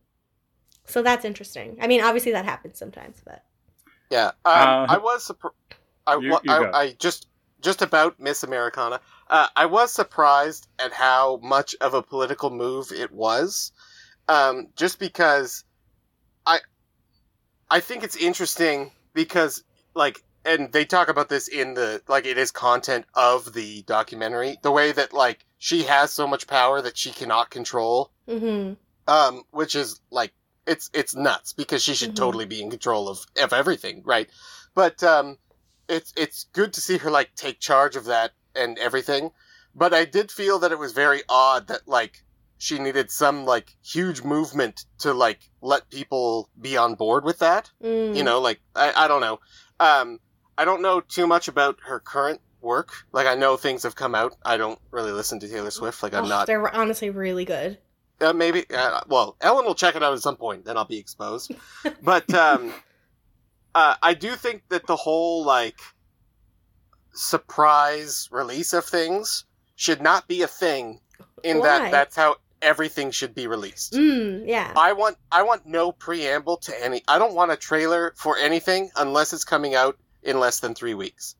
So that's interesting. I mean, obviously that happens sometimes, but Yeah, um, Uh, I was surprised. I, you- you. I, I just just about Miss Americana. Uh, I was surprised at how much of a political move it was, um, just because I I think it's interesting because like and they talk about this in the like it is content of the documentary the way that like she has so much power that she cannot control hmm um, which is like it's it's nuts because she should Mhm. totally be in control of of everything, right? But um, it's it's good to see her like take charge of that and everything. But I did feel that it was very odd that like she needed some like huge movement to like let people be on board with that. Mm. You know, like I I don't know. Um, I don't know too much about her current work. Like I know things have come out. I don't really listen to Taylor Swift. Like I'm Oh, not They're honestly really good. uh, maybe. Uh, well, Ellen will check it out at some point. Then I'll be exposed. but um, uh, I do think that the whole like surprise release of things should not be a thing. In Why? that, that's how everything should be released. Mm, yeah. I want I want no preamble to any. I don't want a trailer for anything unless it's coming out in less than three weeks.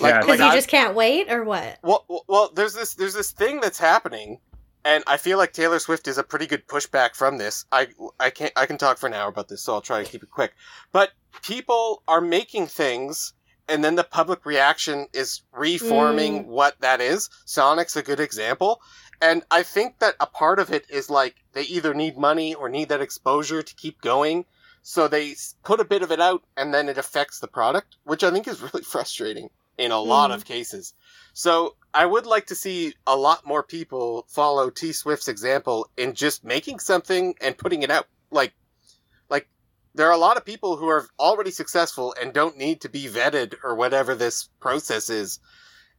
Yeah, Because you I- just can't wait, or what? well, well- well, there's this there's this thing that's happening, and I feel like Taylor Swift is a pretty good pushback from this. I I can't I can talk for an hour about this, so I'll try to keep it quick. But people are making things, and then the public reaction is reforming what that is. Sonic's a good example, and I think that a part of it is like they either need money or need that exposure to keep going. So they put a bit of it out, and then it affects the product, which I think is really frustrating in a lot Mhm. of cases. So I would like to see a lot more people follow T Swift's example in just making something and putting it out. Like, like there are a lot of people who are already successful and don't need to be vetted or whatever this process is.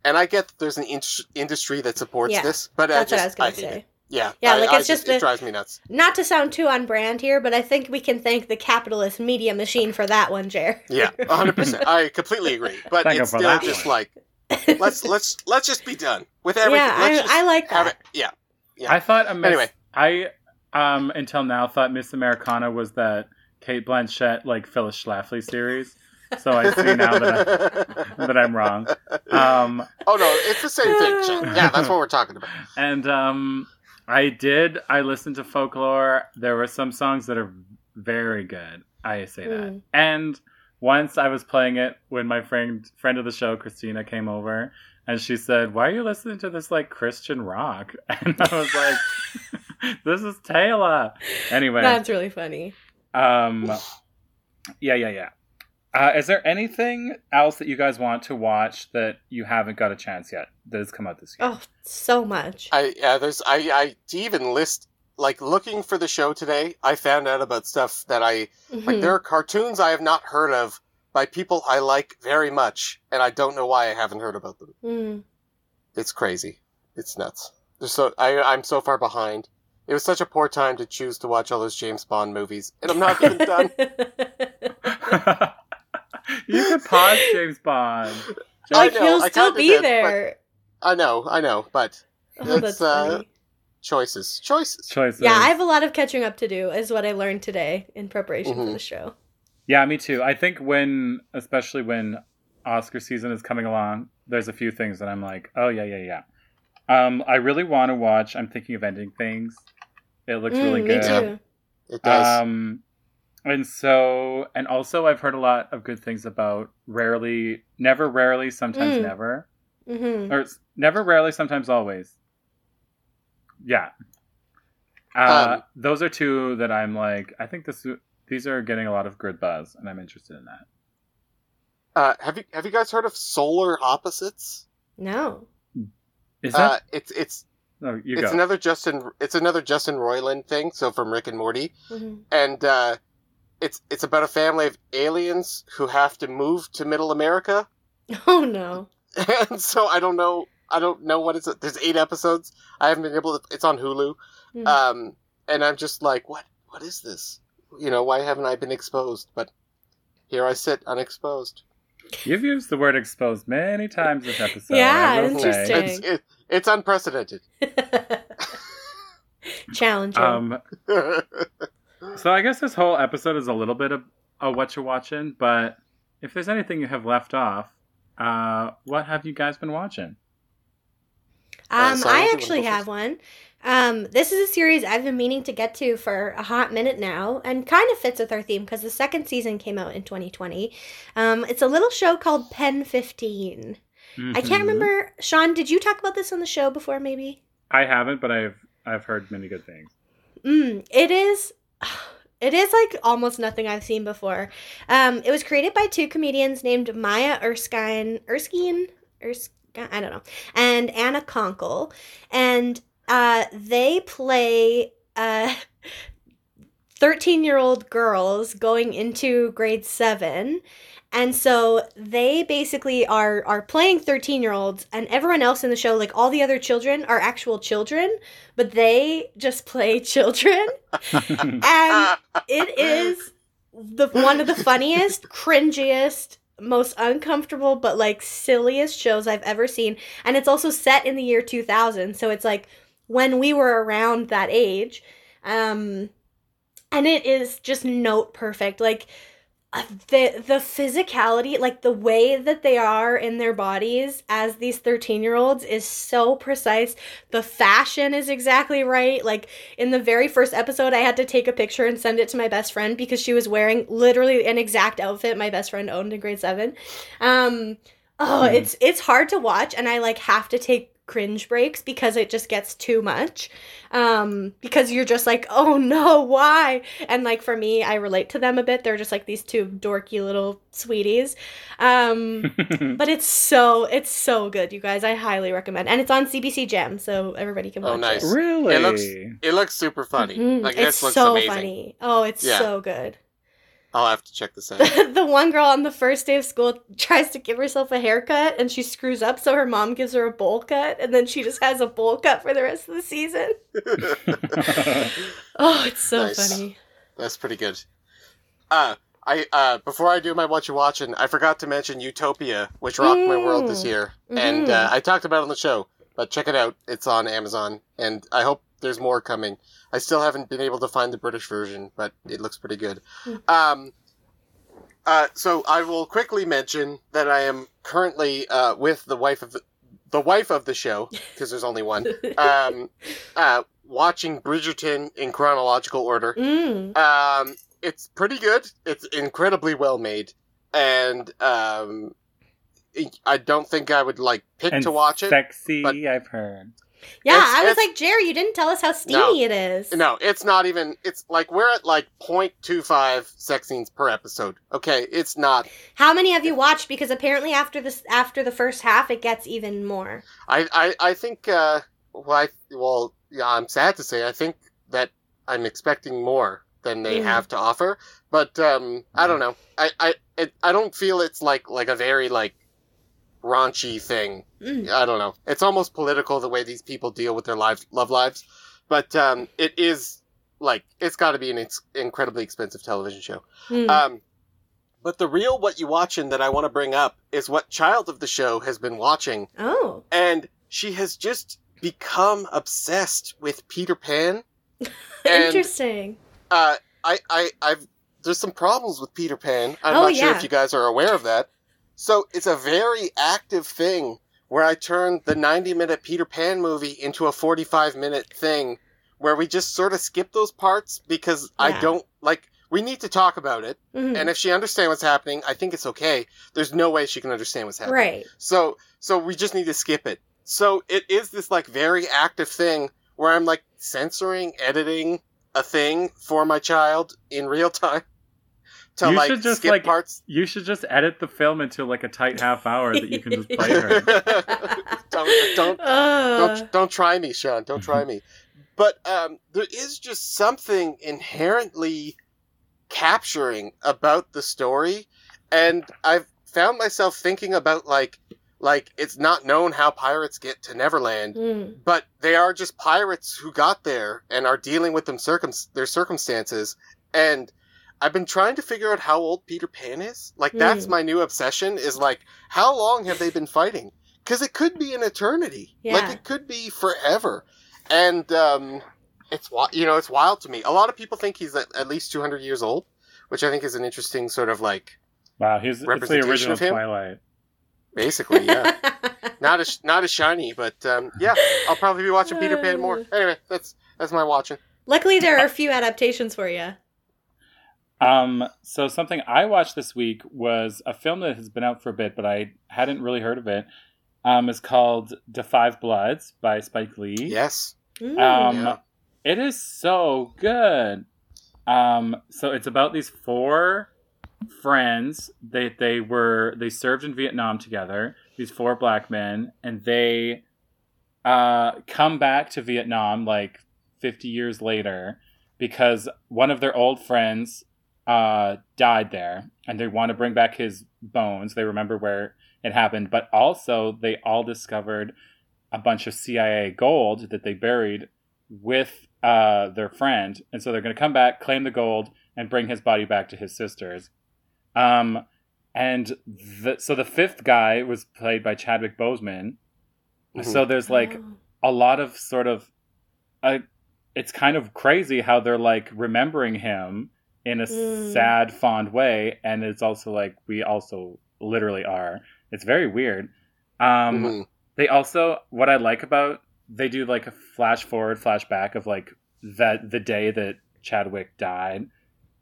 And I get that there's an in- industry that supports Yeah, this, but That's I what I was gonna say. it. Yeah, Yeah, I- like, I it's just the- it drives me nuts. Not to sound too on brand here, but I think we can thank the capitalist media machine for that one, Jer. Yeah, hundred percent. I completely agree. But Thank it's still that just one. like let's let's let's just be done with everything. yeah, let's I, just I like that. it. Yeah, Yeah. I thought a Miss, Anyway. I um until now thought Miss Americana was that Cate Blanchett like Phyllis Schlafly series. So I see now that I, that I'm wrong. Um, oh no, it's the same thing. Sean. Yeah, that's what we're talking about. and um, I did. I listened to folklore. There were some songs that are very good. I say that. Mm. And once I was playing it when my friend friend of the show Christina came over, and she said, "Why are you listening to this like Christian rock?" And I was like, "This is Taylor." Anyway, That's really funny. um, yeah, yeah, yeah. Uh, is there anything else that you guys want to watch that you haven't got a chance yet that has come out this year? Oh, so much. I yeah, there's I I to even list like looking for the show today. I found out about stuff that I like. Mhm. There are cartoons I have not heard of by people I like very much, and I don't know why I haven't heard about them. Mm. It's crazy. It's nuts. There's so I I'm so far behind. It was such a poor time to choose to watch all those James Bond movies, and I'm not even done. you could pause James Bond. I like know, he'll I still be did, there. I know, I know, but Oh, it's, uh, choices, choices. Choices. Yeah, I have a lot of catching up to do, is what I learned today in preparation for Mhm. the show. Yeah, me too. I think when, especially when Oscar season is coming along, there's a few things that I'm like, oh yeah, yeah, yeah. Um, I really want to watch. I'm thinking of ending things. It looks Mm, really me good. too. It does. Um, and so, and also, I've heard a lot of good things about rarely, never, rarely, sometimes Mm. never, hmm or never, rarely, sometimes always. Yeah. Uh, Um, those are two that I'm like. I think this these are getting a lot of good buzz, and I'm interested in that. Uh, have you have you guys heard of Solar Opposites? No. Is Uh, that? it's it's no, you it's go. another Justin it's another Justin Roiland thing. So from Rick and Morty, hmm and uh, it's it's about a family of aliens who have to move to Middle America, Oh no. and so I don't know I don't know what it's. There's eight episodes. I haven't been able to. It's on Hulu, Mm. um, and I'm just like, what what is this? you know, why haven't I been exposed? But here I sit unexposed. You've used the word exposed many times this episode. Yeah, I will say. interesting. It's, it, it's unprecedented. Challenging. Um, so I guess this whole episode is a little bit of, of what you're watching, but if there's anything you have left off, uh, what have you guys been watching? Um, sorry, I actually have first? one. Um, this is a series I've been meaning to get to for a hot minute now, and kind of fits with our theme because the second season came out in 2020. Um, it's a little show called Pen 15. I Mhm. can't remember, Sean. Did you talk about this on the show before? Maybe. I haven't, but I've I've heard many good things. Mm, it is. It is like almost nothing I've seen before. Um, it was created by two comedians named Maya Erskine, Erskine, Erskine, I don't know, and Anna Konkle, and uh, they play uh, thirteen-year-old girls going into grade seven. And so they basically are are playing 13-year-olds and everyone else in the show like all the other children are actual children, but they just play children and it is the one of the funniest, cringiest, most uncomfortable but like silliest shows I've ever seen. And it's also set in the year 2000, so it's like when we were around that age. Um and it is just note perfect. Like uh, the the physicality, like the way that they are in their bodies as these 13-year-olds is so precise. The fashion is exactly right. Like in the very first episode, I had to take a picture and send it to my best friend because she was wearing literally an exact outfit my best friend owned in grade 7. Um oh, Hmm. it's it's hard to watch and I like have to take cringe breaks because it just gets too much um because you're just like oh no why and like for me i relate to them a bit they're just like these two dorky little sweeties um but it's so it's so good you guys i highly recommend and it's on cbc gem so everybody can Oh, watch nice. it really? It looks It looks super funny. Mhm. Like it's this looks so amazing. funny oh it's Yeah. so good I'll have to check this out. the one girl on the first day of school tries to give herself a haircut and she screws up so her mom gives her a bowl cut and then she just has a bowl cut for the rest of the season oh it's so Nice. funny That's pretty good. Uh, I uh, before I do my what you watching, I forgot to mention Utopia, which rocked my world this Mm. year, Mhm. and uh, I talked about it on the show. But check it out; it's on Amazon, and I hope there's more coming. I still haven't been able to find the British version, but it looks pretty good. Mm. Um, uh, so I will quickly mention that I am currently uh, with the wife of the, the wife of the show because there's only one. Um, uh, watching Bridgerton in chronological order. mm. Um, it's pretty good. It's incredibly well made, and um, I don't think I would like pick and to watch it. Sexy, but- I've heard. Yeah, It's- I was like, Jerry, you didn't tell us how steamy it is. No, it's not even. It's like we're at like 0.25 sex scenes per episode. Okay, it's not. How many have you watched? Because apparently after this, after the first half, it gets even more. I I, I think. Uh, well, I, well, yeah. I'm sad to say. I think that I'm expecting more than they Mm. have to offer. But um, I don't know. I I it, I don't feel it's like like a very like raunchy thing. Mm. I don't know. It's almost political the way these people deal with their lives, love lives. But um, it is like it's got to be an ex- incredibly expensive television show. Mm. Um, but the real what you watching that I want to bring up is what child of the show has been watching, oh, and she has just become obsessed with Peter Pan. And interesting. uh, I, I, I've there's some problems with Peter Pan. I'm Oh, not sure yeah. if you guys are aware of that. So it's a very active thing where I turned the 90 minute Peter Pan movie into a 45 minute thing where we just sort of skip those parts because I don't like. We need to talk about it, Mhm. and if she understands what's happening, I think it's okay. There's no way she can understand what's happening. right. So so we just need to skip it. So it is this like very active thing where I'm like censoring, editing a thing for my child in real time to You like should just, skip like- parts. You should just edit the film into like a tight half hour that you can just play her. don't don't Uh, don't don't try me, Sean. Don't try me. But um, there is just something inherently capturing about the story, and I've found myself thinking about like like it's not known how pirates get to Neverland, mm. but they are just pirates who got there and are dealing with them circum their circumstances, and I've been trying to figure out how old Peter Pan is. Like that's Mm. my new obsession. Is like how long have they been fighting? Because it could be an eternity. Yeah. Like it could be forever. And um, it's you know it's wild to me. A lot of people think he's at, at least 200 years old, which I think is an interesting sort of like Wow, he's it's the original of him? Twilight. basically yeah. not as not as shiny, but um, yeah, I'll probably be watching Peter Pan more. Anyway, that's that's my watching. Luckily, there are a few adaptations for you. Um, so something I watched this week was a film that has been out for a bit, but I hadn't really heard of it. Um, it's called *The Five Bloods* by Spike Lee. Yes. Um, Yeah. it is so good. Um, so it's about these four friends. They they were they served in Vietnam together. These four black men, and they uh, come back to Vietnam like 50 years later because one of their old friends uh, died there, and they want to bring back his bones. They remember where it happened, but also they all discovered a bunch of CIA gold that they buried with uh, their friend, and so they're going to come back, claim the gold, and bring his body back to his sisters. Um, and the, so the fifth guy was played by Chadwick Boseman. Mhm. So there's like a lot of sort of, uh, it's kind of crazy how they're like remembering him in a Mm. sad, fond way, and it's also like we also literally are. It's very weird. Um, Mhm. they also what I like about they do like a flash forward, flashback of like that the day that Chadwick died,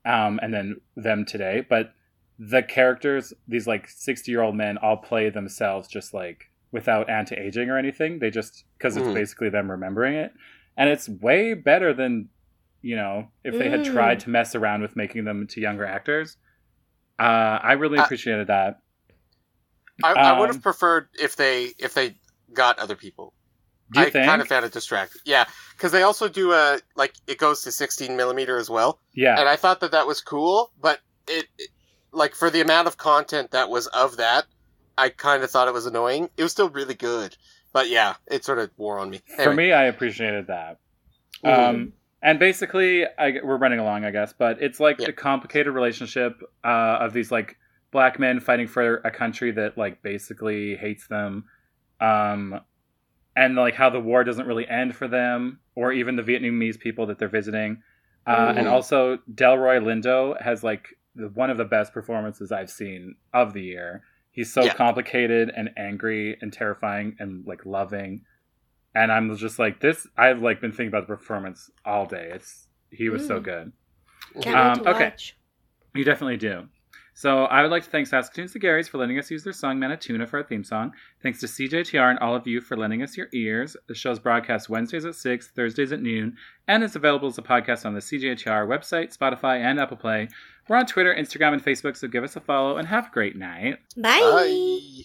um, and then them today. But the characters, these like sixty year old men, all play themselves just like without anti aging or anything. They just because it's Mm. basically them remembering it, and it's way better than you know if they had Mm. tried to mess around with making them to younger actors. Uh, I really I- appreciated that. I, I would Um, have preferred if they if they got other people. Do you I think? kind of found it distracting. Yeah, because they also do a like it goes to 16 millimeter as well, yeah. and I thought that that was cool. But it, it like for the amount of content that was of that, I kind of thought it was annoying. It was still really good, but yeah, it sort of wore on me. For me, I appreciated that. Mhm. Um, and basically, I, we're running along, I guess, but it's like Yeah. the complicated relationship uh, of these like black men fighting for a country that like basically hates them, um, and like how the war doesn't really end for them, or even the Vietnamese people that they're visiting. Uh, And also, Delroy Lindo has like the, one of the best performances I've seen of the year. He's so Yeah. complicated and angry and terrifying and like loving and I'm just like this. I've like been thinking about the performance all day. It's he was so Mm. good. Can't Um, wait to okay. You definitely do. So I would like to thank Saskatoon's the Garys for letting us use their song Manituna for our theme song. Thanks to CJTR and all of you for lending us your ears. The show's broadcast Wednesdays at 6, Thursdays at noon, and is available as a podcast on the CJTR website, Spotify, and Apple Play. We're on Twitter, Instagram, and Facebook, so give us a follow and have a great night. Bye. Bye.